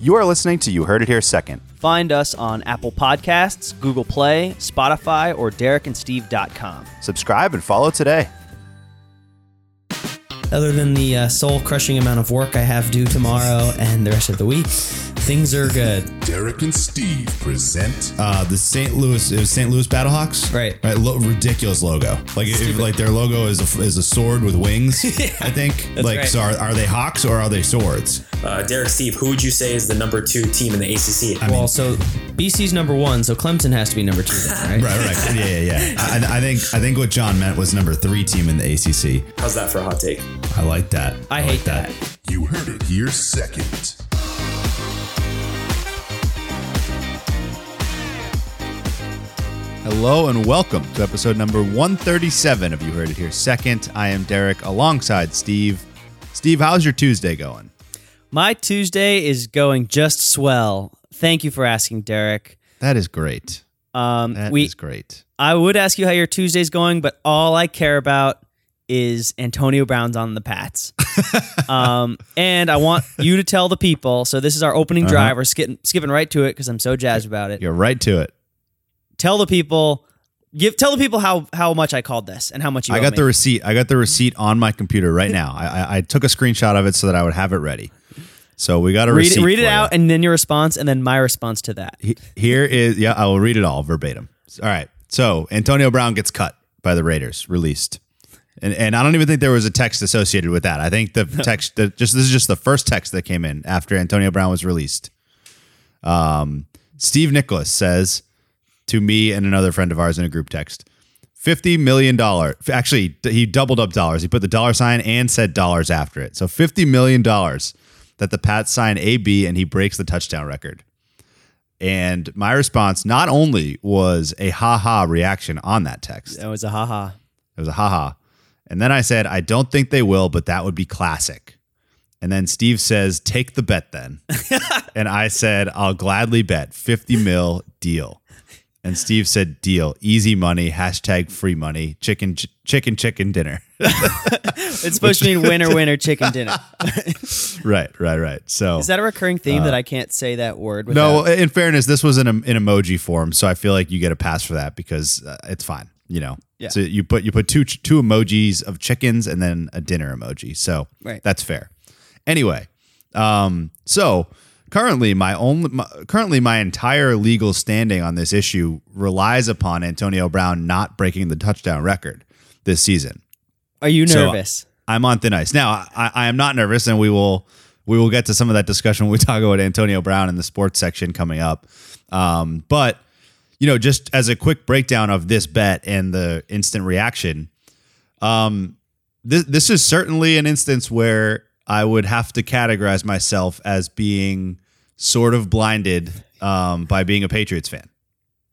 You are listening to You Heard It Here Second. Find us on Apple Podcasts, Google Play, Spotify, or DerekandSteve.com. Subscribe and follow today. Other than the uh, soul crushing amount of work I have due tomorrow and the rest of the week, things are good. Derek and Steve present uh, the St. Louis it was St. Louis Battlehawks, Right. Right, lo- ridiculous logo. Like if, like their logo is a, is a sword with wings. I think. like right. so, are, are they hawks or are they swords? Uh, Derek Steve, who would you say is the number two team in the ACC? well, so BC's number one, so Clemson has to be number two, then, right? Right, right. yeah, yeah, yeah. I, I think I think what John meant was number three team in the ACC. How's that for a hot take? I like that. I hate that. You Heard It Here Second. Hello and welcome to episode number 137 of You Heard It Here Second. I am Derek alongside Steve. Steve, how's your Tuesday going? My Tuesday is going just swell. Thank you for asking, Derek. That is great. Um, That is we, great. I would ask you how your Tuesday's going, but all I care about is Antonio Brown's on the Pats. um, and I want you to tell the people. So this is our opening Uh-huh. drive. We're skipping, skipping right to it because I'm so jazzed about it. You're right to it. Tell the people, give tell the people how how much I called this and how much you. I got me. the receipt. I got the receipt on my computer right now. I, I, I took a screenshot of it so that I would have it ready. So we got a read receipt. it, read it for you. out, and then your response, and then my response to that. He- Here is yeah, I will read it all verbatim. All right. So Antonio Brown gets cut by the Raiders, released. And and I don't even think there was a text associated with that. I think the text the, just this is just the first text that came in after Antonio Brown was released. Um Steve Nicholas says to me and another friend of ours in a group text. Fifty million dollar. Actually, he doubled up dollars. He put the dollar sign and said dollars after it. So fifty million dollars that the Pats sign AB and he breaks the touchdown record. And my response not only was a ha ha reaction on that text, It was a haha. it was a ha ha. And then I said, I don't think they will, but that would be classic. And then Steve says, take the bet then. and I said, I'll gladly bet 50 mil deal. And Steve said, deal, easy money, hashtag free money, chicken, ch- chicken, chicken dinner. It's supposed to mean winner, winner, chicken dinner. right, right, right. So Is that a recurring theme that I can't say that word? No, in fairness, this was in, a, in emoji form, so I feel like you get a pass for that because uh, it's fine. You know, Yeah. So you put you put two two emojis of chickens and then a dinner emoji, so Right. that's fair. Anyway, um, so currently my only my, currently my entire legal standing on this issue relies upon Antonio Brown not breaking the touchdown record this season. Are you So- nervous? I'm on thin ice. Now, I, I am not nervous, and we will we will get to some of that discussion when we talk about Antonio Brown in the sports section coming up. Um, but you know, just as a quick breakdown of this bet and the instant reaction, um, this this is certainly an instance where I would have to categorize myself as being sort of blinded um, by being a Patriots fan.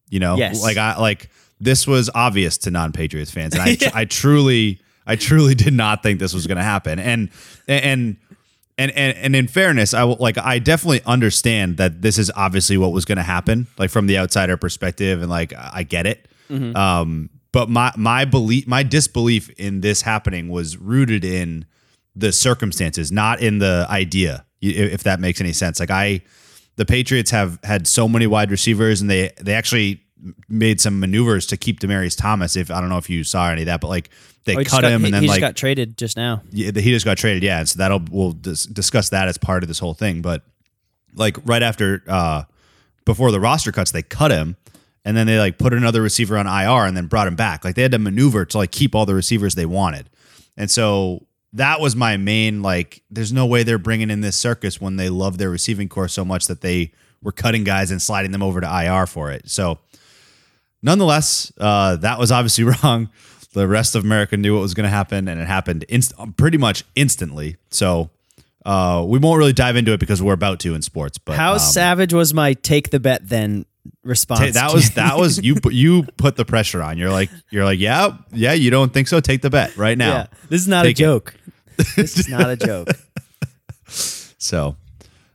You know, Yes. like I like this was obvious to non-Patriots fans, and I I truly I truly did not think this was going to happen, and and. And, and and in fairness, I will like I definitely understand that this is obviously what was going to happen, like from the outsider perspective, and like I get it. Um, but my my belief, my disbelief in this happening was rooted in the circumstances, not in the idea. If that makes any sense, like I, the Patriots have had so many wide receivers, and they they actually made some maneuvers to keep Demaryius Thomas. If I don't know if you saw any of that, but like they Oh, cut got- him, he, and then he like just got traded just now. yeah, he just got traded. Yeah, and so that'll we'll dis- discuss that as part of this whole thing. But like right after, uh before the roster cuts, they cut him, and then they like put another receiver on IR, and then brought him back. Like they had to maneuver to like keep all the receivers they wanted, and so that was my main like. There's no way they're bringing in this circus when they love their receiving corps so much that they were cutting guys and sliding them over to IR for it. So nonetheless, uh, that was obviously wrong. The rest of America knew what was going to happen, and it happened inst- pretty much instantly. So uh, we won't really dive into it because we're about to in sports. But How um, savage was my take the bet then response? that was that was you. put You put the pressure on. You're like you're like yeah yeah. You don't think so? Take the bet right now. Yeah, this is not Take a it. joke. this is not a joke. So,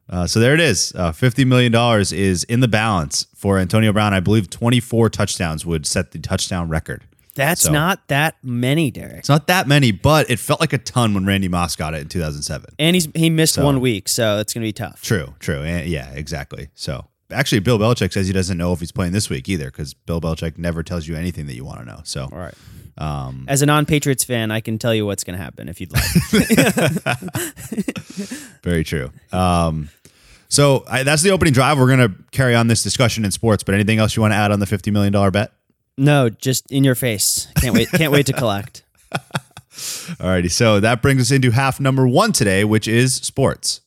uh, so there it is. Uh, Fifty million dollars is in the balance for Antonio Brown. I believe twenty four touchdowns would set the touchdown record That's So- not that many, Derek. It's not that many, but it felt like a ton when Randy Moss got it in 2007. And he's he missed So- one week, so it's gonna be tough. True, true. And yeah, exactly. So actually, Bill Belichick says he doesn't know if he's playing this week either because Bill Belichick never tells you anything that you want to know. So All right. um, As a non-Patriots fan, I can tell you what's gonna happen if you'd like. very true. Um, so I, that's the opening drive. We're going to carry on this discussion in sports, but anything else you want to add on the $50 million bet? no, just in your face. Can't wait. Can't wait to collect. Alrighty. So that brings us into half number one today, which is sports.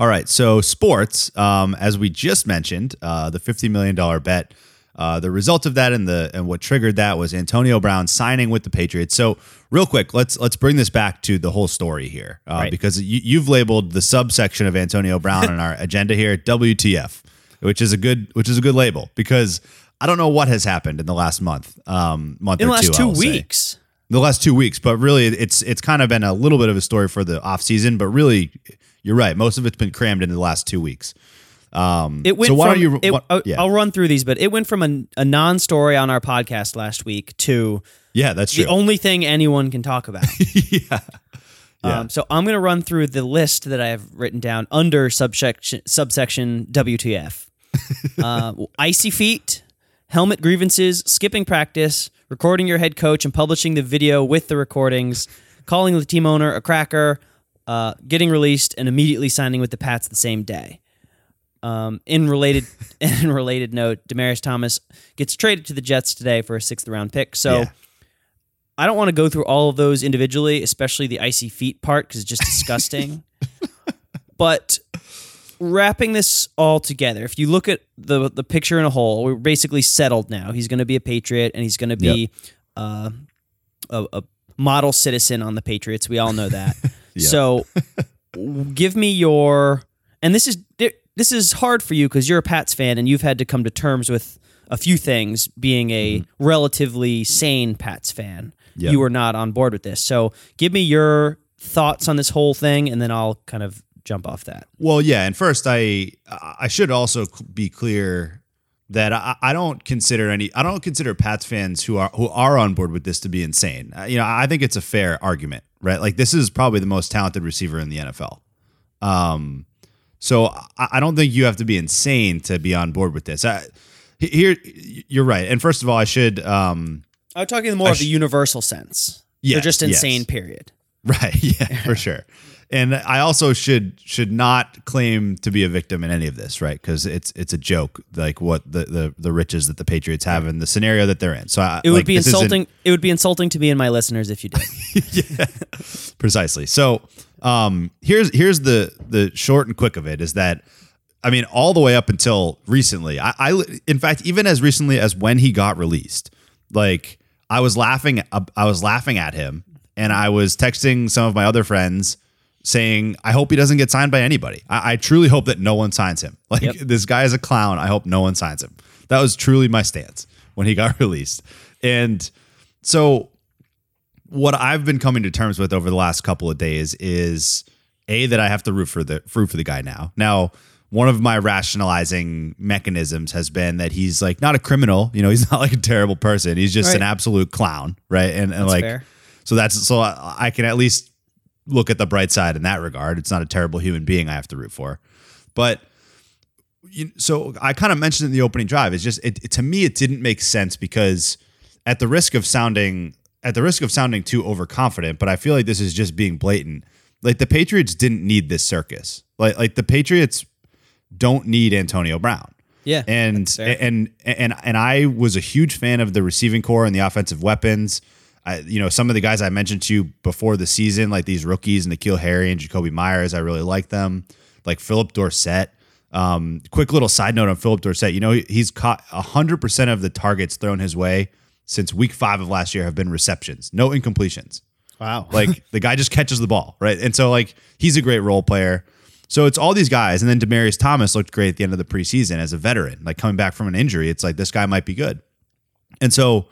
All right, so sports, um, as we just mentioned, uh, the fifty million dollar bet. Uh, the result of that and the and what triggered that was Antonio Brown signing with the Patriots. So, real quick, let's let's bring this back to the whole story here, uh, Right. because you, you've labeled the subsection of Antonio Brown on our agenda here WTF, which is a good which is a good label because I don't know what has happened in the last month, um, month In the last two, two will say weeks. the last two weeks, but really it's it's kind of been a little bit of a story for the off season, but really you're right. Most of it's been crammed into the last two weeks. It went So why don't you- it- I'll, yeah. I'll run through these, but it went from a, a non-story on our podcast last week to Yeah, that's true. the only thing anyone can talk about. yeah. Yeah. Um, so I'm going to run through the list that I have written down under subsection subsection WTF. uh, icy feet, helmet grievances, skipping practice, recording your head coach and publishing the video with the recordings, calling the team owner a cracker, uh, getting released, and immediately signing with the Pats the same day. Um, in related in related note, Demaryius Thomas gets traded to the Jets today for a sixth round pick. So. Yeah. I don't want to go through all of those individually, especially the icy feet part because it's just disgusting. but wrapping this all together, if you look at the the picture in a whole, we're basically settled now. He's going to be a Patriot and he's going to be uh, a, a model citizen on the Patriots. We all know that. So, give me your and this is this is hard for you because you're a Pats fan and you've had to come to terms with a few things being a relatively sane Pats fan. Yeah. You were not on board with this. So give me your thoughts on this whole thing and then I'll kind of jump off that. Well, yeah, and first I I should also be clear that I, I don't consider any I don't consider Pats fans who are who are on board with this to be insane. Uh, You know, I think it's a fair argument, right? Like this is probably the most talented receiver in the NFL. Um, so I, I don't think you have to be insane to be on board with this. I, here, you're right. And first of all, I should um, I'm talking more I of the universal sense. They're Yes, just yes. insane, period. Right. Yeah, for sure. And I also should should not claim to be a victim in any of this, right? Because it's it's a joke, like what the, the the riches that the Patriots have in the scenario that they're in. So I, It would like, be insulting. It would be insulting to me and my listeners if you did. Yeah, precisely. So um, here's here's the the short and quick of it is that I mean all the way up until recently. I, I in fact even as recently as when he got released, like I was laughing I was laughing at him and I was texting some of my other friends saying I hope he doesn't get signed by anybody. I, I truly hope that no one signs him. Like Yep. this guy is a clown. I hope no one signs him. That was truly my stance when he got released. And so what I've been coming to terms with over the last couple of days is a that I have to root for the root for the guy now. Now, one of my rationalizing mechanisms has been that he's like not a criminal. You know, he's not like a terrible person. He's just an absolute clown, right? And, and like fair. so that's so I, I can at least look at the bright side in that regard. It's not a terrible human being I have to root for, but you, so I kind of mentioned in the opening drive. It's just it, it- to me it didn't make sense because at the risk of sounding at the risk of sounding too overconfident, but I feel like this is just being blatant. Like the Patriots didn't need this circus. Like like the Patriots don't need Antonio Brown. Yeah, And and and and I was a huge fan of the receiving corps and the offensive weapons. I, you know, some of the guys I mentioned to you before the season, like these rookies, N'Keal Harry and Jakobi Meyers, I really like them. Like Phillip Dorsett. Um, quick little side note on Phillip Dorsett. You know, he's caught 100% of the targets thrown his way since week five of last year have been receptions, no incompletions. wow. Like the guy just catches the ball, right? And so like he's a great role player. So it's all these guys, and then Demaryius Thomas looked great at the end of the preseason as a veteran, like coming back from an injury. It's like this guy might be good. And so,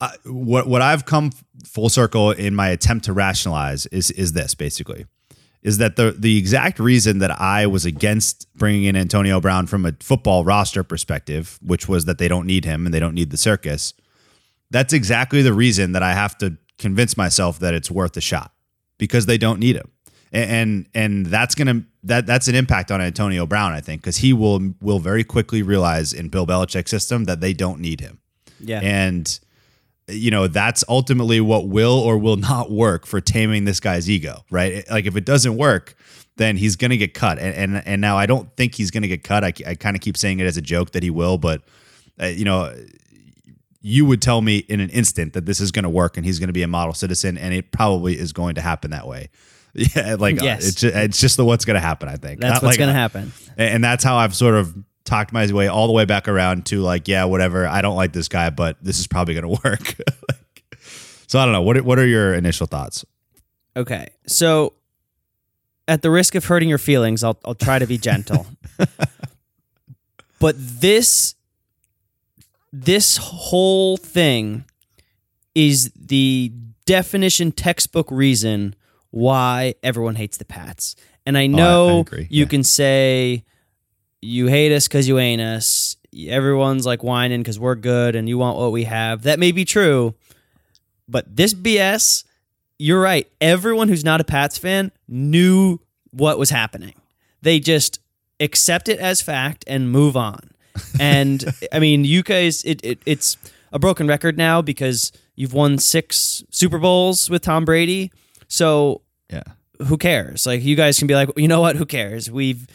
uh, what what I've come full circle in my attempt to rationalize is is this basically. is that the the exact reason that I was against bringing in Antonio Brown from a football roster perspective, which was that they don't need him and they don't need the circus. That's exactly the reason that I have to convince myself that it's worth a shot because they don't need him. And and, and that's gonna that that's an impact on Antonio Brown, I think, because he will will very quickly realize in Bill Belichick's system that they don't need him. Yeah. And you know, that's ultimately what will or will not work for taming this guy's ego, right? Like if it doesn't work, then he's going to get cut. And, and and now I don't think he's going to get cut. I, I kind of keep saying it as a joke that he will, but uh, you know, you would tell me in an instant that this is going to work and he's going to be a model citizen, and it probably is going to happen that way. Yeah, like uh, Yes. it's just, it's just the what's going to happen. I think That's Not what's like- going to happen. and and that's how I've sort of talked my way all the way back around to like, yeah, whatever. I don't like this guy, but this is probably going to work. like, so I don't know. What what are your initial thoughts? Okay. So, at the risk of hurting your feelings, I'll, I'll try to be gentle. but this this whole thing is the definition textbook reason why everyone hates the Pats. And I oh, know agree, you yeah. can say you hate us because you ain't us. Everyone's like whining because we're good and you want what we have. That may be true, but this BS, you're right. Everyone who's not a Pats fan knew what was happening. They just accept it as fact and move on. And I mean, you guys, it, it it's a broken record now because you've won six Super Bowls with Tom Brady. So Yeah. who cares? Like you guys can be like, you know what? Who cares? We've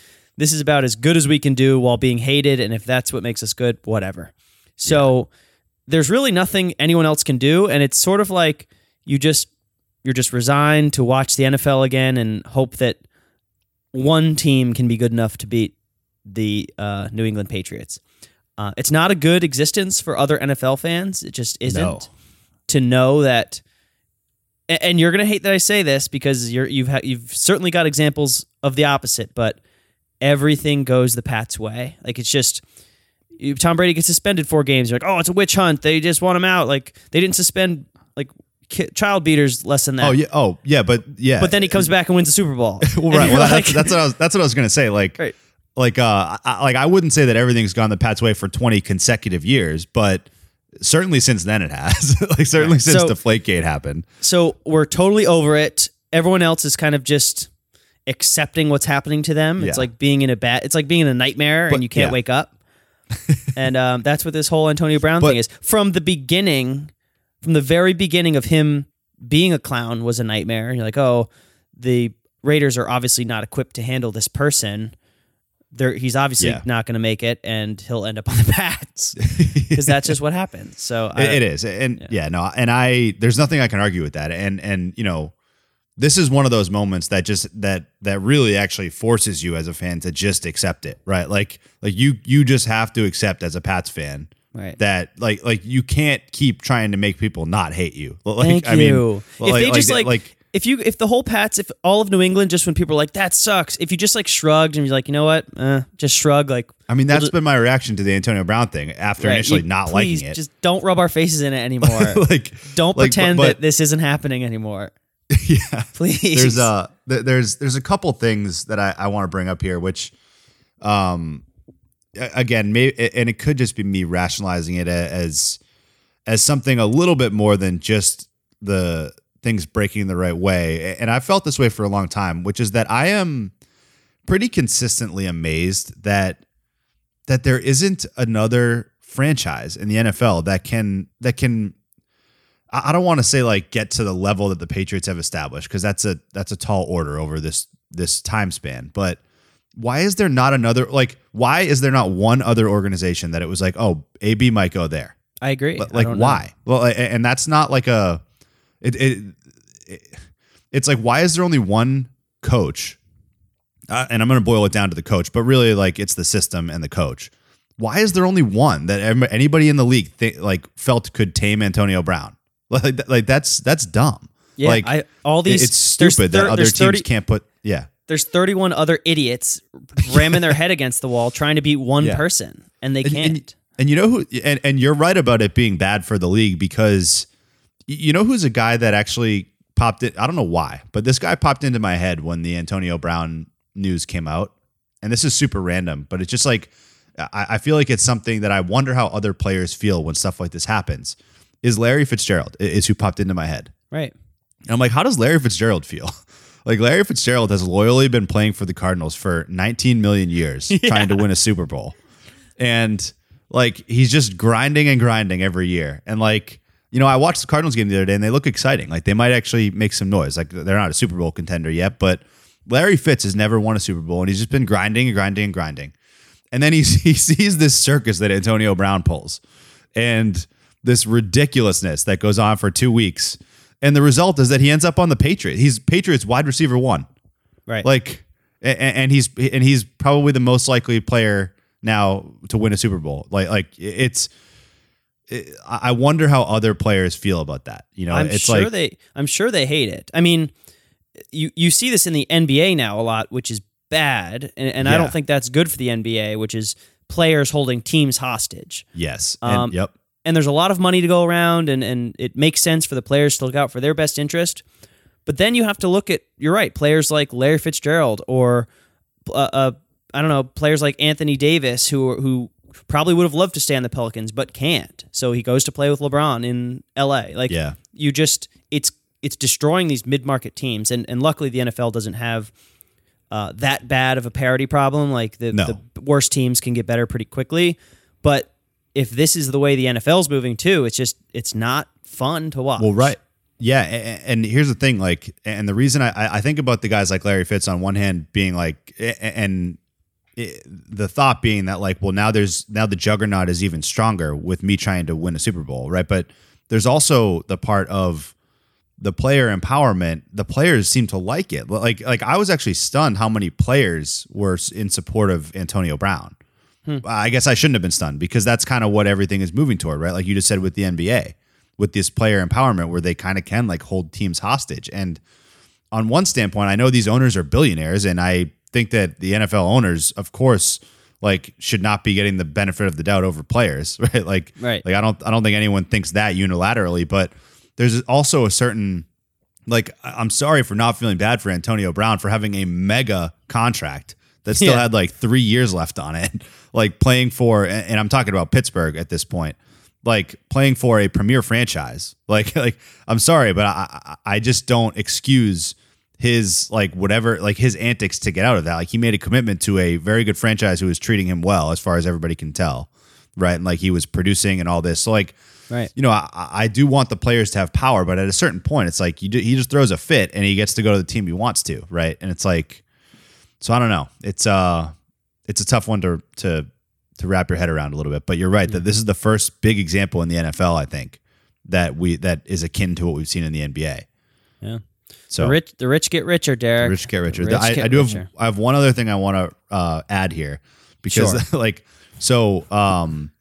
this is about as good as we can do while being hated, and if that's what makes us good, whatever. So there's really nothing anyone else can do, and it's sort of like you just you're just resigned to watch the NFL again and hope that one team can be good enough to beat the uh, New England Patriots. Uh, it's not a good existence for other NFL fans. It just isn't No. to know that and you're gonna hate that I say this because you're you've ha- you've certainly got examples of the opposite, but everything goes the Pats' way. Like it's just you, Tom Brady gets suspended four games. You're like, oh, it's a witch hunt. They just want him out. Like they didn't suspend like ki- child beaters less than that. Oh yeah. Oh yeah. But yeah. But then he comes back and wins the Super Bowl. Well, right. Well, like- that's, that's what I was. That's what I was going to say. Like, Right. like, uh, I, like I wouldn't say that everything's gone the Pat's way for twenty consecutive years, but certainly since then it has. like, certainly since So- Deflategate happened. so we're totally over it. Everyone else is kind of just accepting what's happening to them. It's Yeah. like being in a bat. It's like being in a nightmare But- and you can't yeah. wake up. and um, that's what this whole Antonio Brown But- thing is. From the beginning, from the very beginning of him being a clown was a nightmare. And you're like, oh, the Raiders are obviously not equipped to handle this person. They're, he's obviously Yeah. not going to make it, and he'll end up on the Pats because that's just what happens. So I, It- it is, and yeah. no, and I there's nothing I can argue with that, and and you know, this is one of those moments that just that that really actually forces you as a fan to just accept it, right? Like like you you just have to accept as a Pats fan. Right. That like like you can't keep trying to make people not hate you. Like, Thank I you. well, if they just like, like if you if the whole Pats, if all of New England, just when people are like that sucks, if you just like shrugged and you're like, you know what, uh, just shrug, like I mean that's just- been my reaction to the Antonio Brown thing after right, initially you- not please, liking it. just don't rub our faces in it anymore. like don't like, but- pretend but- that this isn't happening anymore. yeah. Please. there's uh th- there's there's a couple things that I, I want to bring up here which um again maybe and it could just be me rationalizing it as as something a little bit more than just the things breaking the right way and I felt this way for a long time which is that I am pretty consistently amazed that that there isn't another franchise in the NFL that can that can I I don't want to say like get to the level that the Patriots have established because that's a that's a tall order over this this time span. But why is there not another like why is there not one other organization that it was like oh AB might go there I agree. But, like know. why well and that's not like a it, it, it it's like why is there only one coach uh, and I'm going to boil it down to the coach but really like it's the system and the coach why is there only one that anybody in the league th- like felt could tame Antonio Brown like like that's that's dumb Yeah, like I, all these. it's stupid thir- that other teams 30 can't put yeah There's 31 other idiots ramming their head against the wall trying to beat one Yeah. person, and they And- can't. And, and you know who? And, and you're right about it being bad for the league because you know who's a guy that actually popped it. I don't know why, but this guy popped into my head when the Antonio Brown news came out. And this is super random, but it's just like I, I feel like it's something that I wonder how other players feel when stuff like this happens. Is Larry Fitzgerald is who popped into my head. Right. And I'm like, how does Larry Fitzgerald feel? Like Larry Fitzgerald has loyally been playing for the Cardinals for 19 million years, trying to win a Super Bowl, and like he's just grinding and grinding every year. And like you know, I watched the Cardinals game the other day, and they look exciting. Like they might actually make some noise. Like they're not a Super Bowl contender yet, but Larry Fitz has never won a Super Bowl, and he's just been grinding and grinding and grinding. And then he he sees this circus that Antonio Brown pulls, and this ridiculousness that goes on for two weeks. And the result is that he ends up on the Patriots. He's Patriots wide receiver one. Right. Like, a- a- and he's and he's probably the most likely player now to win a Super Bowl. Like, like it's. it- I I wonder how other players feel about that. You know, I'm it's sure like they I'm sure they hate it. I mean, you you see this in the NBA now a lot, which is bad, and, and I don't think that's good for the NBA, which is players holding teams hostage. yes, and, Um, yep, And there's a lot of money to go around, and and it makes sense for the players to look out for their best interest. But then you have to look at you're right, players like Larry Fitzgerald or uh, uh I don't know, players like Anthony Davis who who probably would have loved to stay on the Pelicans but can't. So he goes to play with LeBron in LA. Like Yeah. you just it's it's destroying these mid-market teams and and luckily the NFL doesn't have uh, that bad of a parity problem. Like the, No. the worst teams can get better pretty quickly. But if this is the way the NFL's moving too, it's just it's not fun to watch. Well, right. Yeah, a- a- and here's the thing, like, and the reason I, I think about the guys like Larry Fitz on one hand being like, and it, the thought being that like, well, now there's now the juggernaut is even stronger with me trying to win a Super Bowl, right? But there's also the part of the player empowerment. The players seem to like it. Like, like I was actually stunned how many players were in support of Antonio Brown. Hmm. I guess I shouldn't have been stunned because that's kind of what everything is moving toward, right? Like you just said with the NBA, with this player empowerment where they kind of can like hold teams hostage. And on one standpoint, I know these owners are billionaires, and I think that the NFL owners, of course, like should not be getting the benefit of the doubt over players, right? Like, Right. Like I don't, I don't think anyone thinks that unilaterally, but there's also a certain like I'm sorry for not feeling bad for Antonio Brown for having a mega contract that still Yeah. had like three years left on it, like playing for, and I'm talking about Pittsburgh at this point, like playing for a premier franchise. Like, like I'm sorry, but I, I I just don't excuse his like whatever like his antics to get out of that. Like he made a commitment to a very good franchise who was treating him well, as far as everybody can tell, right? And like he was producing and all this. So like Right. you know, I, I do want the players to have power, but at a certain point, it's like you do, he just throws a fit and he gets to go to the team he wants to, right? And it's like, so I don't know. It's uh, it's a tough one to to to wrap your head around a little bit. But you're right that this is the first big example in the NFL, I think, that we that is akin to what we've seen in the NBA. Yeah. So The rich the rich get richer, Derek. rich get richer. The rich I, get I do richer. have I have one other thing I want to uh, add here because like so um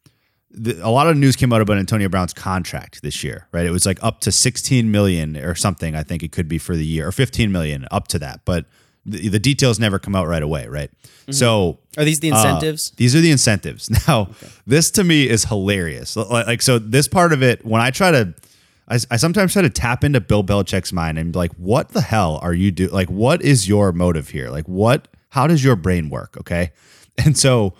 the, a lot of news came out about Antonio Brown's contract this year, right? It was like up to 16 million or something. I think it could be for the year or 15 million up to that, but the, the details never come out right away, right? So Are these the uh, incentives? these are the incentives. Now, this to me is hilarious. Like, so this part of it, when I try to, I, I sometimes try to tap into Bill Belichick's mind and be like, what the hell are you do? Like, what is your motive here? Like, what? How does your brain work? Okay, and so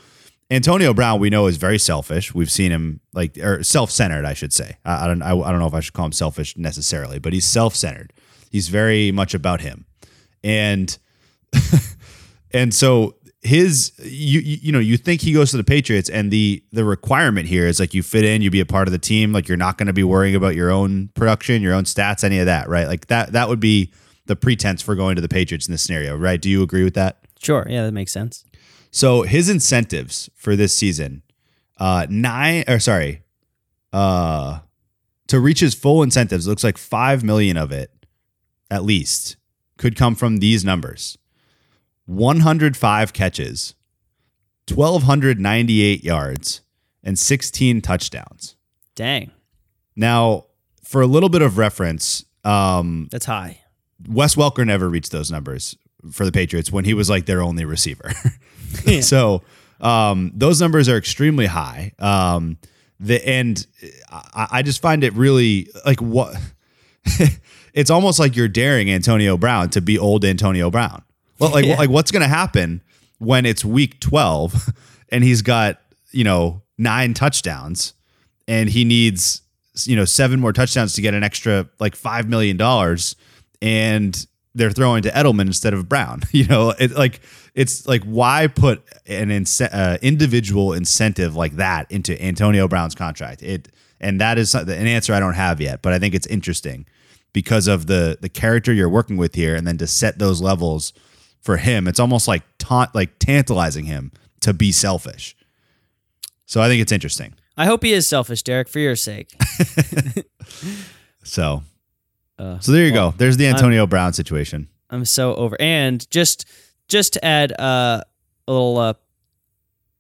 Antonio Brown, we know, is very selfish. We've seen him like, or self-centered, I should say. I, I don't, I, I don't know if I should call him selfish necessarily, but he's self-centered. He's very much about him, and and so his you you you know you think he goes to the Patriots and the the requirement here is like you fit in you be a part of the team like you're not going to be worrying about your own production your own stats any of that right like that that would be the pretense for going to the Patriots in this scenario right do you agree with that Sure. Yeah, that makes sense. so his incentives for this season uh nine or sorry uh to reach his full incentives it looks like 5 million of it at least could come from these numbers 105 catches, 1,298 yards, and 16 touchdowns. Dang. Now, for a little bit of reference, um, That's high. Wes Welker never reached those numbers for the Patriots when he was like their only receiver. So um, those numbers are extremely high. Um, the and I, I just find it really like what it's almost like you're daring Antonio Brown to be old Antonio Brown. Well, like like what's going to happen when it's week 12 and he's got, you know, nine touchdowns and he needs, you know, seven more touchdowns to get an extra like 5 million dollars and they're throwing to Edelman instead of Brown. You know, it like it's like why put an ince- uh, individual incentive like that into Antonio Brown's contract? It and that is an answer I don't have yet, but I think it's interesting because of the the character you're working with here, and then to set those levels for him, it's almost like taunt like tantalizing him to be selfish. So I think it's interesting. I hope he is selfish, Derek, for your sake. So Uh, so there you well, go. There's the Antonio Brown situation. I'm so over. And just just to add uh, a little uh,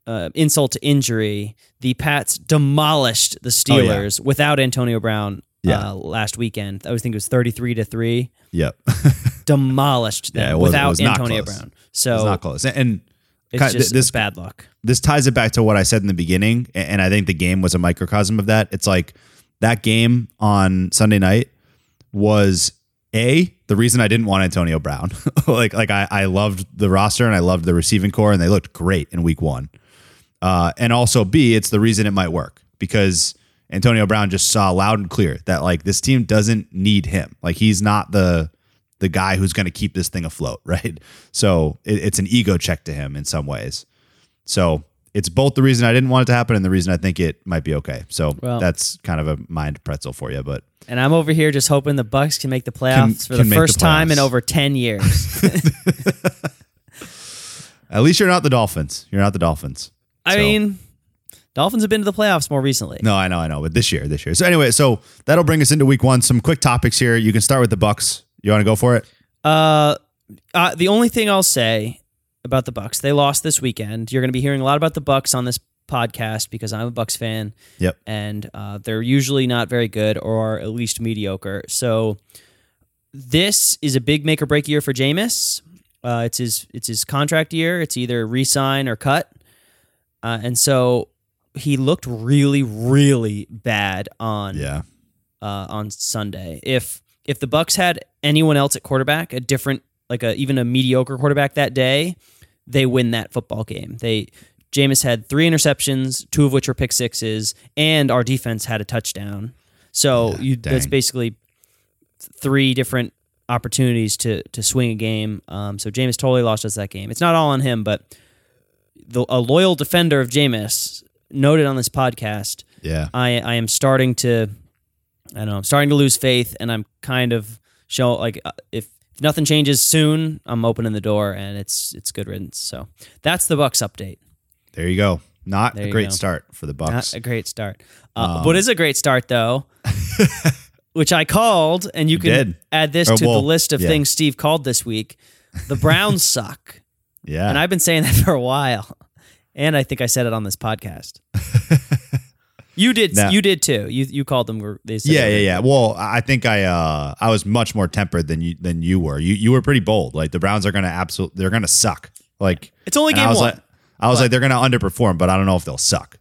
uh, insult to injury, the Pats demolished the Oh, yeah. Steelers without Antonio Brown Yeah. uh, last weekend. I was think it was 33 to three. Yep. Demolished them Yeah, was- it without Antonio close. Brown. So it's not close. And- And it's just this bad luck. this ties it back to what I said in the beginning, and I think the game was a microcosm of that. It's like that game on Sunday night was a the reason I didn't want Antonio Brown. like like I, I loved the roster and I loved the receiving corps and they looked great in week one. Uh, and also B, it's the reason it might work because Antonio Brown just saw loud and clear that like this team doesn't need him. Like he's not the the guy who's going to keep this thing afloat, right? So it, it's an ego check to him in some ways. So it's both the reason I didn't want it to happen and the reason I think it might be okay. So Well- that's kind of a mind pretzel for you, but And I'm over here just hoping the Bucs can make the playoffs for can the make the first time in over 10 years. at least you're not the Dolphins. You're not the Dolphins. I So- mean, Dolphins have been to the playoffs more recently. No, I know, I know, but this year, this year. So anyway, so that'll bring us into week one. Some quick topics here. You can start with the Bucs. You want to go for it? Uh, uh, the only thing I'll say about the Bucs, they lost this weekend. You're going to be hearing a lot about the Bucs on this podcast because I'm a Bucs fan, Yep. and uh, they're usually not very good or at least mediocre. So this is a big make or break year for Jameis. Uh, it's his it's his contract year. It's either re-sign or cut, uh, and so he looked really really bad on Yeah. uh, on Sunday. If if the Bucs had anyone else at quarterback, a different like a even a mediocre quarterback that day, they win that football game. They Jameis had three interceptions, two of which were pick sixes, and our defense had a touchdown. So you that's basically three different opportunities to to swing a game. Um, so Jameis totally lost us that game. It's not all on him, but the, a loyal defender of Jameis noted on this podcast Yeah. I I am starting to I don't know I'm starting to lose faith and I'm kind of show like uh, if, if nothing changes soon I'm opening the door and it's it's good riddance so that's the Bucs update There you go. Not There a great go. start for the Bucs. not a great start uh, what is a great start though which I called and you can did. add this Or, to well, the list of yeah. things Steve called this week the Browns suck yeah. and I've been saying that for a while and I think I said it on this podcast you did Now- you did too you you called them they said yeah, yeah, yeah. Well, I think I uh I was much more tempered than you than you were. You you were pretty bold. Like the Browns are gonna absolutely they're gonna suck. Like It's only game I was one. Like, I was like they're gonna underperform, but I don't know if they'll suck.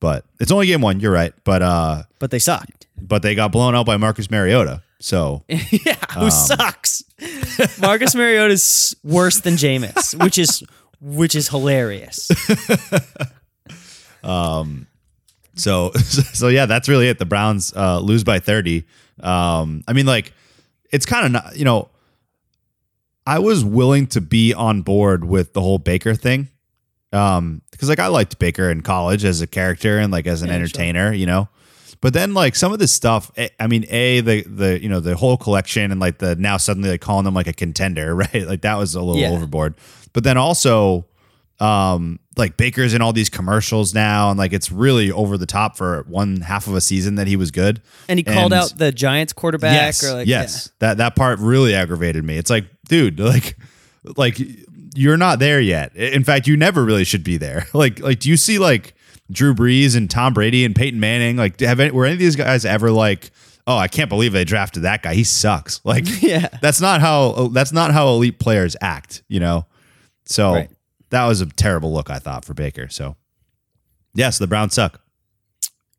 But it's only game one. You're right. But uh, but they sucked. but they got blown out by Marcus Mariota. So yeah, who Um, sucks? Marcus Mariota's worse than Jameis, which is which is hilarious. So so yeah, that's really it. The Browns uh, lose by thirty. Um, I mean, like it's kind of not. You know, I was willing to be on board with the whole Baker thing, um, because like I liked Baker in college as a character and like as an Yeah, sure. entertainer, you know. But then like some of this stuff, eh, I mean, a the the you know the whole collection and like the now suddenly like calling them like a contender, right? Like that was a little Yeah. overboard. But then also um like Baker's in all these commercials now and like it's really over the top for one half of a season that he was good. And he called And- out the Giants quarterback. yes, or like, yes. That that part really aggravated me. It's like, dude, like like you're not there yet. In fact, you never really should be there. Like like do you see like Drew Brees and Tom Brady and Peyton Manning like have any, were any of these guys ever like Oh, I can't believe they drafted that guy. He sucks. Like, Yeah. that's not how that's not how elite players act. You know, so Right. That was a terrible look I thought for Baker. So, yes, the Browns suck.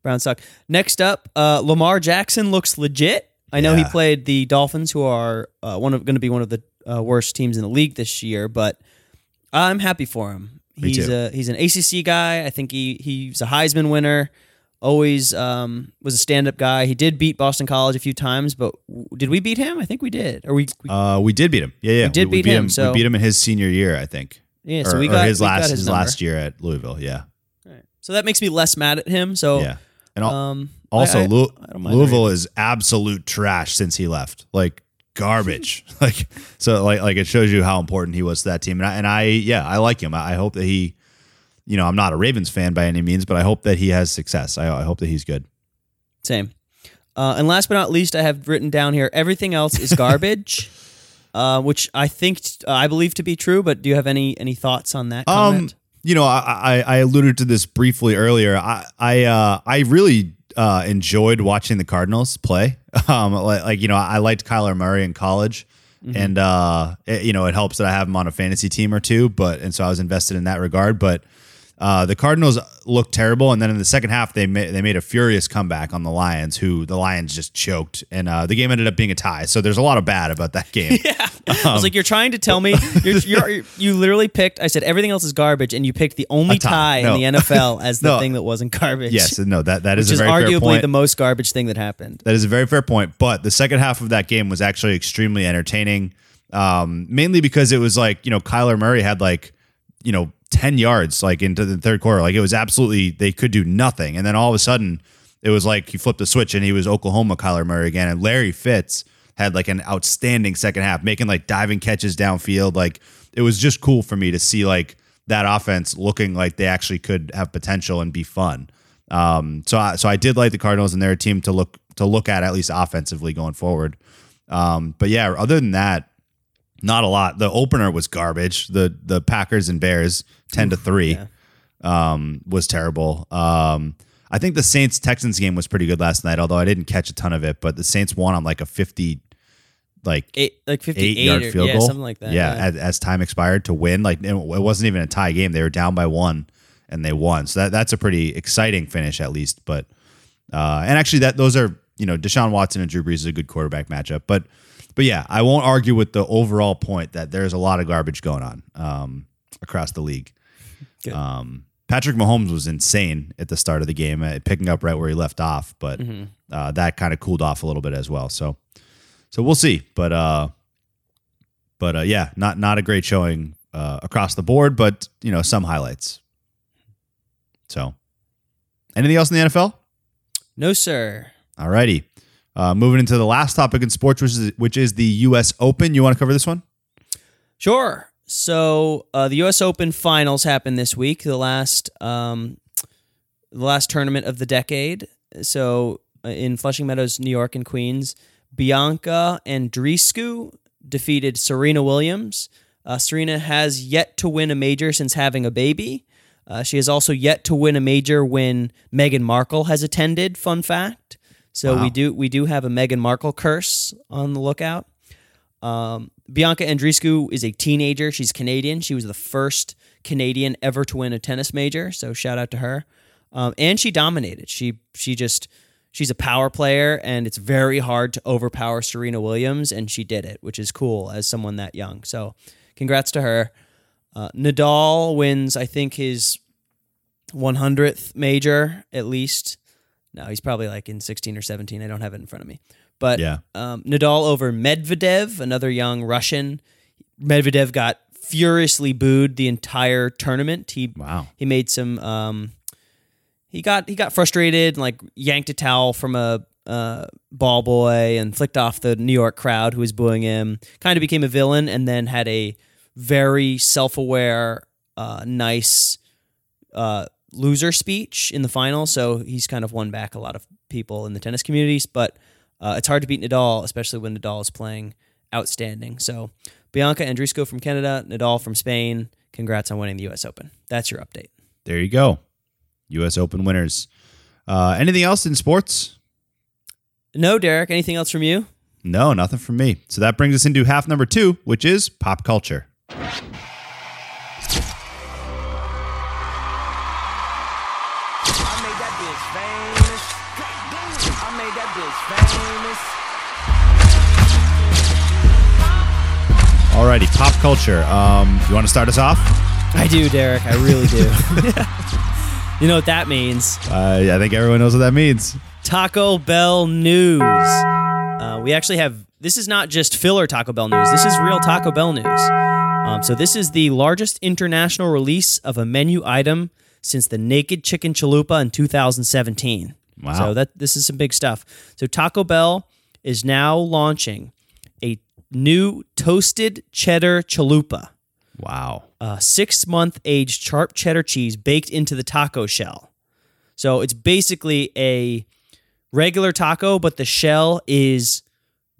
Brown suck. Next up, uh, Lamar Jackson looks legit. I know he played the Dolphins, who are uh, one of going to be one of the uh, worst teams in the league this year, but I'm happy for him. Me he's too. a he's an ACC guy. I think he he's a Heisman winner. Always um, was a stand up guy. He did beat Boston College a few times, but w- did we beat him? I think we did. Or we, we Uh, we did beat him. Yeah, yeah. We did beat him, so- we beat him in his senior year, I think. Yeah. or, So we got his we got last his, his, last year at Louisville. Yeah, Right. So that makes me less mad at him. So yeah. And um, also, I- I- I Louisville is absolute trash since he left. Like garbage. like so, like like it shows you how important he was to that team. And I, and I yeah, I like him. I, I hope that he, you know, I'm not a Ravens fan by any means, but I hope that he has success. I, I hope that he's good. Same. Uh, and last but not least, I have written down here everything else is garbage, uh, which I think uh, I believe to be true. But do you have any any thoughts on that Um, you know, I, I I alluded to this briefly earlier. I I uh, I really uh, enjoyed watching the Cardinals play. Um, like, like you know, I liked Kyler Murray in college, and uh, it- you know, it helps that I have him on a fantasy team or two. But and so I was invested in that regard. But uh, the Cardinals looked terrible, and then in the second half, they made they made a furious comeback on the Lions, who the Lions just choked, and uh, the game ended up being a tie. So there's a lot of bad about that game. yeah I was like, you're trying to tell me you're, you're, you literally picked. I said everything else is garbage, and you picked the only tie. tie, No. in the NFL as the No. thing that wasn't garbage. Yes, no, that that is is arguably the most garbage thing that happened. That is a very fair point. But the second half of that game was actually extremely entertaining, um, mainly because it was like, you know, Kyler Murray had like, you know, 10 yards like into the third quarter. Like it was absolutely, they could do nothing. And then all of a sudden, it was like he flipped the switch and he was Oklahoma Kyler Murray again. And Larry Fitz had like an outstanding second half, making like diving catches downfield. Like it was just cool for me to see like that offense looking like they actually could have potential and be fun. Um, so I, so I did like the Cardinals and they're a team to look to look at at least offensively going forward. Um, but yeah, other than that, not a lot. The opener was garbage. The the Packers and Bears ten to three um, was terrible. Um, I think the Saints Texans game was pretty good last night, although I didn't catch a ton of it. But the Saints won on like a fifty, like Eight, like fifty-eight eight yard or, field yeah, goal, something like that. Yeah, As, as time expired to win. Like it it wasn't even a tie game; they were down by one and they won. So that that's a pretty exciting finish, at least. But uh, and actually, that those are you know Deshaun Watson and Drew Brees is a good quarterback matchup. But but yeah, I won't argue with the overall point that there's a lot of garbage going on um, across the league. Um, Patrick Mahomes was insane at the start of the game, uh, picking up right where he left off, but uh, that kind of cooled off a little bit as well. So, so we'll see. But uh, but uh, yeah, not not a great showing uh, across the board, but you know some highlights. So, anything else in the NFL? No, sir. Alrighty, uh, moving into the last topic in sports, which is which is the U.S. Open. You want to cover this one? Sure. So uh, the U.S. Open finals happened this week, the last um, the last tournament of the decade. So uh, in Flushing Meadows, New York, and Queens, Bianca and Andreescu defeated Serena Williams. Uh, Serena has yet to win a major since having a baby. Uh, she has also yet to win a major when Meghan Markle has attended. Fun fact. So we do we do have a Meghan Markle curse on the lookout. Um, Bianca Andreescu is a teenager. She's Canadian. She was the first Canadian ever to win a tennis major. So shout out to her. Um, and she dominated. She she just she's a power player, and it's very hard to overpower Serena Williams, and she did it, which is cool as someone that young. So congrats to her. Uh, Nadal wins, I think his 100th major at least. No, he's probably like in 16 or 17. I don't have it in front of me. But Yeah. um, Nadal over Medvedev, another young Russian. Medvedev got furiously booed the entire tournament. He Wow. he made some um, he got he got frustrated and like yanked a towel from a uh, ball boy and flicked off the New York crowd who was booing him. Kind of became a villain and then had a very self-aware, uh, nice uh, loser speech in the final. So he's kind of won back a lot of people in the tennis communities. But uh, it's hard to beat Nadal, especially when Nadal is playing outstanding. So Bianca Andreescu from Canada, Nadal from Spain. Congrats on winning the U.S. Open. That's your update. There you go. U.S. Open winners. Uh, anything else in sports? No, Derek. Anything else from you? No, nothing from me. So that brings us into half number two, which is pop culture. Alrighty, pop culture. Um, you want to start us off? I do, Derek. I really do. you know what that means? Uh, I think everyone knows what that means. Taco Bell news. Uh, we actually have. This is not just filler Taco Bell news. This is real Taco Bell news. Um, so this is the largest international release of a menu item since the Naked Chicken Chalupa in 2017. Wow. So that this is some big stuff. So Taco Bell is now launching new toasted cheddar chalupa, Wow. a six month aged sharp cheddar cheese baked into the taco shell. So it's basically a regular taco, but the shell is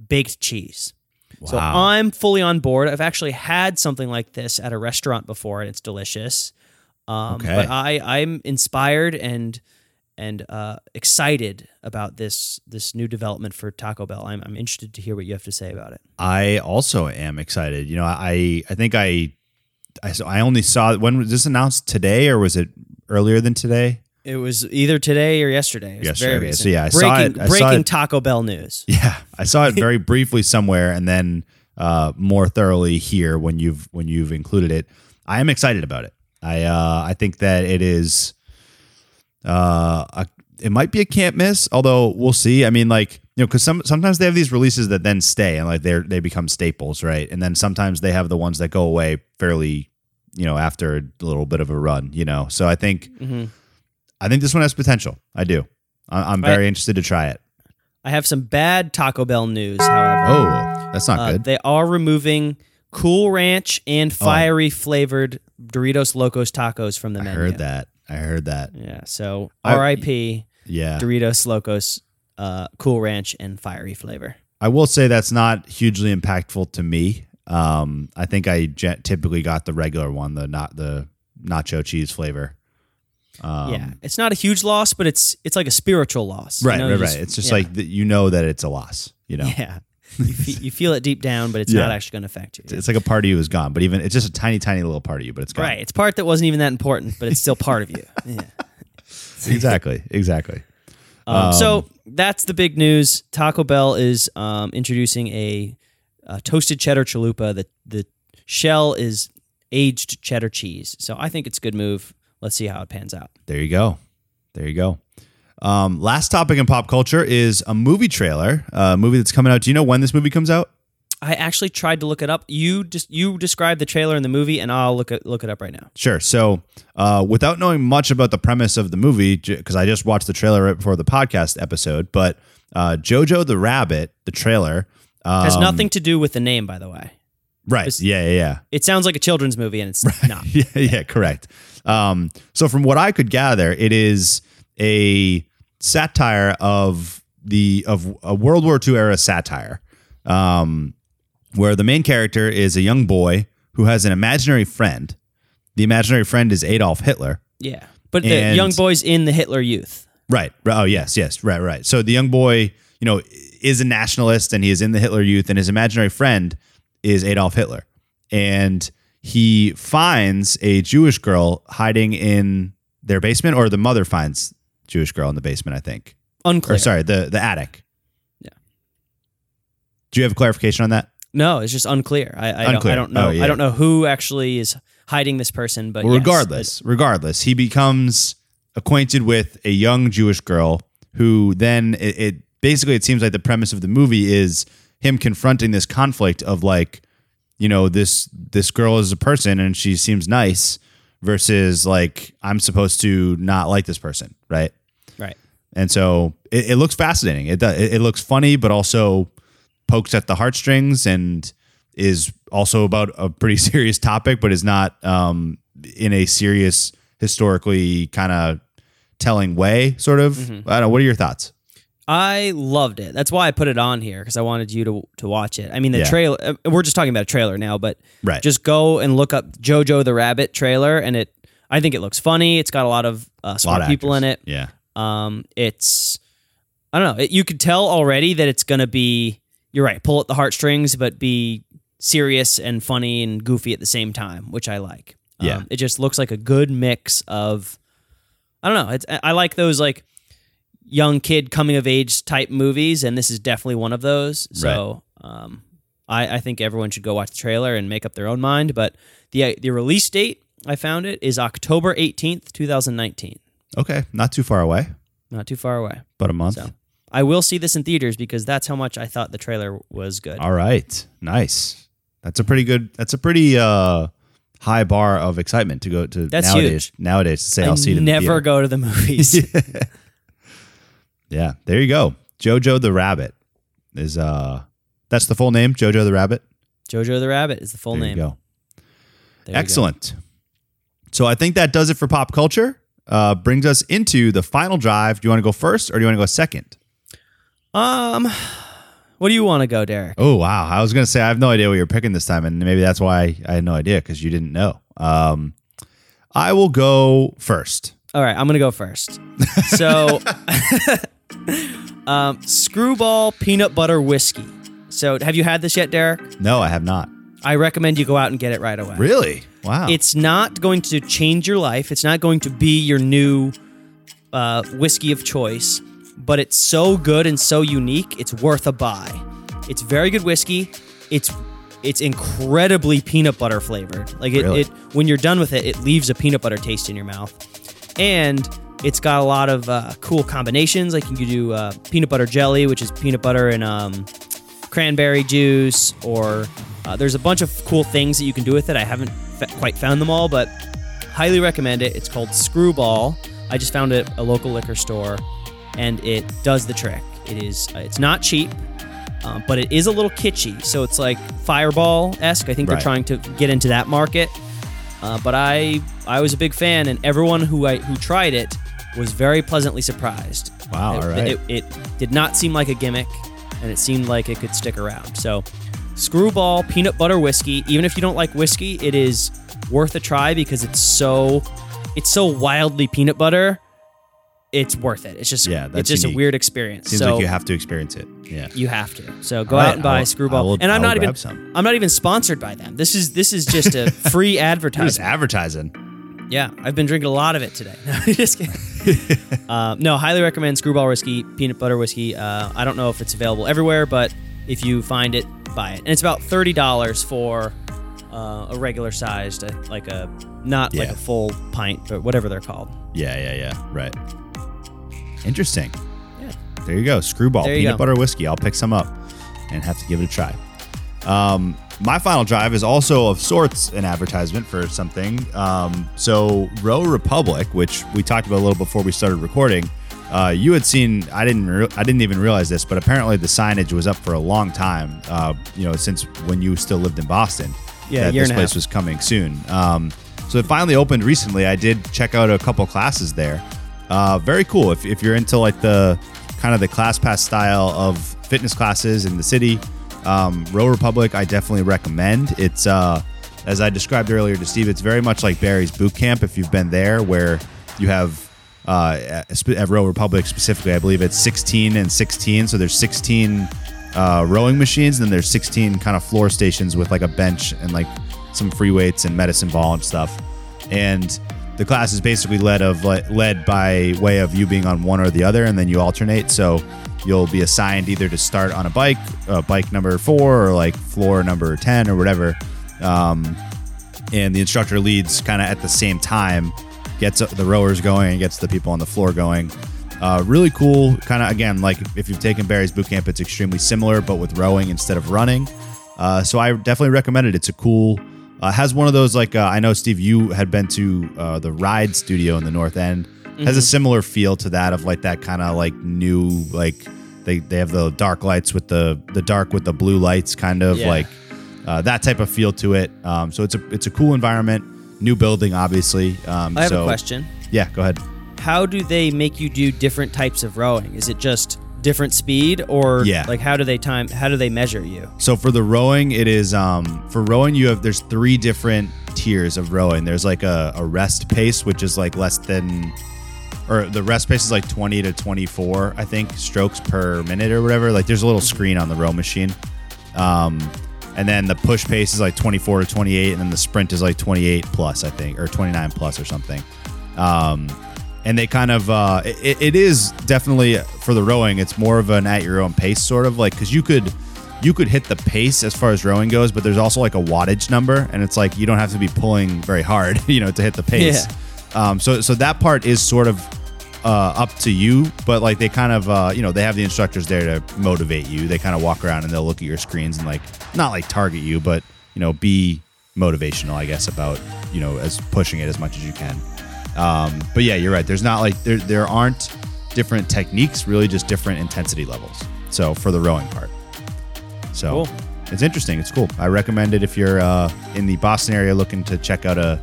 baked cheese. Wow. So I'm fully on board. I've actually had something like this at a restaurant before, and it's delicious. Um, Okay. But I I'm inspired and and uh, excited about this this new development for Taco Bell. I'm I'm interested to hear what you have to say about it. I also am excited. You know, I I think I I, so I only saw when was this announced today or was it earlier than today? It was either today or yesterday. It Yesterday. So yeah, I saw breaking, it- I saw breaking it- Taco Bell news. Yeah, I saw it very briefly somewhere, and then uh, more thoroughly here when you've when you've included it. I am excited about it. I uh, I think that it is. Uh, a, it might be a can't miss, although we'll see. I mean, like you know, because some sometimes they have these releases that then stay and like they they become staples, right? And then sometimes they have the ones that go away fairly, you know, after a little bit of a run, you know. So I think Mhm. I think this one has potential. I do. I, I'm Right. very interested to try it. I have some bad Taco Bell news, however. Oh, that's not Uh, good. They are removing Cool Ranch and fiery flavored Doritos Locos tacos from the I menu. I heard that. I heard that. Yeah. So I- R.I.P. Yeah. Doritos Locos, uh, Cool Ranch and fiery flavor. I will say that's not hugely impactful to me. Um, I think I typically got the regular one, the not the nacho cheese flavor. Um, yeah, it's not a huge loss, but it's it's like a spiritual loss. you Right, know, right, you right. It's just yeah. like that you know that it's a loss. You know, yeah, you, fe- you feel it deep down, but it's Yeah. not actually going to affect you. it's like a part of you is gone, but even it's just a tiny, tiny little part of you, but it's gone. Right, it's part that wasn't even that important, but it's still part of you. Yeah. Exactly. Exactly. Um, so that's the big news. Taco Bell is um, introducing a, a toasted cheddar chalupa. The the shell is aged cheddar cheese. So I think it's a good move. Let's see how it pans out. There you go. There you go. Um, last topic in pop culture is a movie trailer, a movie that's coming out. Do you know when this movie comes out? I actually tried to look it up. You just you describe the trailer and the movie, and I'll look it look it up right now. Sure. So, uh, without knowing much about the premise of the movie, because I just watched the trailer right before the podcast episode, but uh, Jojo the Rabbit, the trailer um, Has nothing to do with the name, by the way. Right. It's- Yeah. Yeah. Yeah. It sounds like a children's movie, and it's not. yeah, yeah, correct. Um, so from what I could gather, it is a satire of the of a World War II era satire, um, where the main character is a young boy who has an imaginary friend. The imaginary friend is Adolf Hitler. Yeah, but the young boys in the Hitler Youth. Right. Right. Oh, yes. Yes. Right. Right. So the young boy, you know, is a nationalist and he is in the Hitler Youth, and his imaginary friend is Adolf Hitler, and he finds a Jewish girl hiding in their basement, or the mother finds Jewish girl in the basement, I think. Unclear. Or sorry, the the attic. Yeah. Do you have a clarification on that? No, it's just unclear. I, I, don't, Unclear. I don't know. Oh, yeah. I don't know who actually is hiding this person, but Well, yes, regardless, regardless, he becomes acquainted with a young Jewish girl who then it, it basically it seems like the premise of the movie is him confronting this conflict of like, you know, this this girl is a person and she seems nice versus like I'm supposed to not like this person, right? And so it, it looks fascinating. It, does, it it looks funny, but also pokes at the heartstrings and is also about a pretty serious topic, but is not um, in a serious historically kind of telling way. Sort of. Mm-hmm. I don't know. What are your thoughts? I loved it. That's why I put it on here because I wanted you to to watch it. I mean, the Yeah. trailer. uh, We're just talking about a trailer now, but Right. just go and look up JoJo the Rabbit trailer, and it. I think it looks funny. It's got a lot of uh, A lot smart of people in it. Yeah. Um, it's I don't know. It, you could tell already that it's gonna be. You're right. Pull at the heartstrings, but be serious and funny and goofy at the same time, which I like. Yeah. Um, it just looks like a good mix of. I don't know. It's, I like those like young kid coming of age type movies, and this is definitely one of those. So, um, I, I think everyone should go watch the trailer and make up their own mind. But the the release date I found it is October eighteenth, two thousand nineteen. Okay, not too far away, Not too far away. but a month. So I will see this in theaters because that's how much I thought the trailer was good. All right, nice. That's a pretty good. That's a pretty uh, high bar of excitement to go to That's nowadays. huge. Nowadays, to say I I'll see it. In the never go to the movies. Yeah, there you go. Jojo the Rabbit is uh, that's the full name. Jojo the Rabbit. Jojo the Rabbit is the full There name. go. There you go. Excellent. So I think that does it for pop culture. Uh, brings us into the final drive. Do you want to go first or do you want to go second? Um, what do you want to go, Derek? Oh wow! I was gonna say I have no idea what you're picking this time, and maybe that's why I had no idea because you didn't know. Um, I will go first. All right, I'm gonna go first. So, um, Screwball peanut butter whiskey. So, have you had this yet, Derek? No, I have not. I recommend you go out and get it right away. Really? Wow. It's not going to change your life. It's not going to be your new uh, whiskey of choice, but it's so good and so unique. It's worth a buy. It's very good whiskey. It's it's incredibly peanut butter flavored. Like it, Really? it when you're done with it, it leaves a peanut butter taste in your mouth, and it's got a lot of uh, cool combinations. Like you can do uh, peanut butter jelly, which is peanut butter and um, cranberry juice, or uh, there's a bunch of cool things that you can do with it. I haven't f- quite found them all, but highly recommend it. It's called Screwball. I just found it at a local liquor store, and it does the trick. It is uh, it's not cheap, um, but it is a little kitschy. So it's like Fireball esque. I think Right. they're trying to get into that market. Uh, but I I was a big fan, and everyone who I who tried it was very pleasantly surprised. Wow, It, all right. it, it did not seem like a gimmick, and it seemed like it could stick around. So, Screwball peanut butter whiskey. Even if you don't like whiskey, it is worth a try because it's so it's so wildly peanut butter. It's worth it. It's just Yeah, it's just unique. a weird experience. Seems so like you have to experience it. Yeah. you have to. So go right, out and buy will- Screwball. Will- and I'm not even some. I'm not even sponsored by them. This is this is just a free Just advertising. Yeah, I've been drinking a lot of it today. No, just kidding. um, no, highly recommend Screwball whiskey, peanut butter whiskey. Uh, I don't know if it's available everywhere, but if you find it, buy it. And it's about thirty dollars for uh, a regular sized, uh, like a not like a full pint, but whatever they're called. Yeah, yeah, yeah. Right. Interesting. Yeah. There you go. Screwball you peanut go. butter whiskey. I'll pick some up and have to give it a try. Um, my final drive is also of sorts an advertisement for something. Um, so Row Republic, which we talked about a little before we started recording, uh, you had seen. I didn't. Re- I didn't even realize this, but apparently the signage was up for a long time. Uh, you know, since when you still lived in Boston. Yeah, that this place was coming soon. Um, so it finally opened recently. I did check out a couple classes there. Uh, very cool. If, if you're into like the kind of the class pass style of fitness classes in the city, um, Row Republic, I definitely recommend. It's uh, as I described earlier to Steve, it's very much like Barry's Boot Camp. If you've been there, where you have uh, at, Row Republic specifically, I believe it's 16 and 16. So there's 16 uh, rowing machines, and then there's 16 kind of floor stations with like a bench and like some free weights and medicine ball and stuff. And the class is basically led of led by way of you being on one or the other, and then you alternate. So you'll be assigned either to start on a bike, uh, bike number four, or like floor number 10 or whatever. Um, and the instructor leads kind of at the same time, gets the rowers going and gets the people on the floor going. Uh, really cool, kind of again, like if you've taken Barry's boot camp, it's extremely similar, but with rowing instead of running. Uh, so I definitely recommend it. It's a cool, uh, has one of those like uh, I know Steve, you had been to uh, the Ride Studio in the North End. Has a similar feel to that of like that kind of like new like they they have the dark lights with the the dark with the blue lights kind of Yeah. like uh, that type of feel to it. Um, so it's a it's a cool environment, new building, obviously. Um, I have so- a question. Yeah, go ahead. How do they make you do different types of rowing? Is it just different speed, or Yeah. like how do they time? How do they measure you? So for the rowing, it is um for rowing you have there's three different tiers of rowing. There's like a, a rest pace, which is like less than or the rest pace is like 20 to 24, I think, strokes per minute or whatever. Like there's a little screen on the row machine. Um and then the push pace is like 24 to 28, and then the sprint is like 28 plus, I think, or 29 plus or something. Um, and they kind of uh, it, it is definitely for the rowing. It's more of an at your own pace sort of like because you could you could hit the pace as far as rowing goes, but there's also like a wattage number, and it's like you don't have to be pulling very hard, you know, to hit the pace. Um, so so that part is sort of uh, up to you, but like they kind of uh, you know they have the instructors there to motivate you. They kind of walk around and they'll look at your screens and like not like target you, but you know be motivational, I guess, about you know as pushing it as much as you can. Um, but yeah, you're right. There's not like there there aren't different techniques, really just different intensity levels. So for the rowing part, so Cool. it's interesting. It's cool. I recommend it if you're uh, in the Boston area looking to check out a,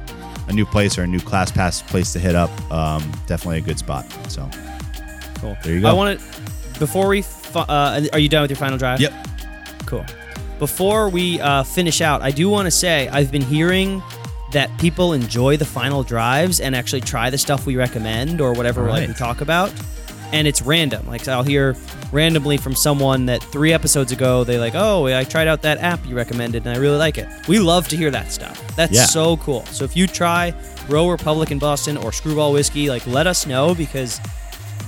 a new place or a new class pass place to hit up. Um, definitely a good spot. So Cool. There you go. I want to before we. Fi- uh, are you done with your final drive? yep, Cool. Before we uh, finish out, I do want to say I've been hearing that people enjoy the final drives and actually try the stuff we recommend or whatever like we Right. talk about. And it's random. Like I'll hear randomly from someone that three episodes ago they like, oh, I tried out that app you recommended and I really like it. We love to hear that stuff. That's Yeah. so cool. So if you try Row Republic in Boston or Screwball Whiskey, like let us know because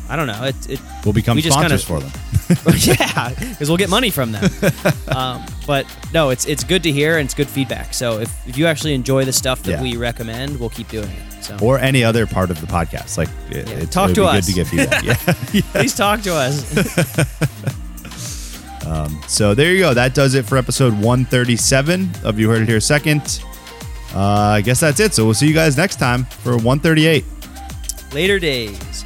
I don't know. It, it we'll become We just sponsors kinda- for them. yeah, because we'll get money from them. um, but no, it's it's good to hear and it's good feedback. So if, if you actually enjoy the stuff that Yeah. we recommend, we'll keep doing it. So Or any other part of the podcast. Like, it, Yeah, it's, talk to be us. Good to get feedback. yeah. please talk to us. So there you go. That does it for episode 137 of You Heard It Here Second. Uh, I guess that's it. So we'll see you guys next time for 138. Later days.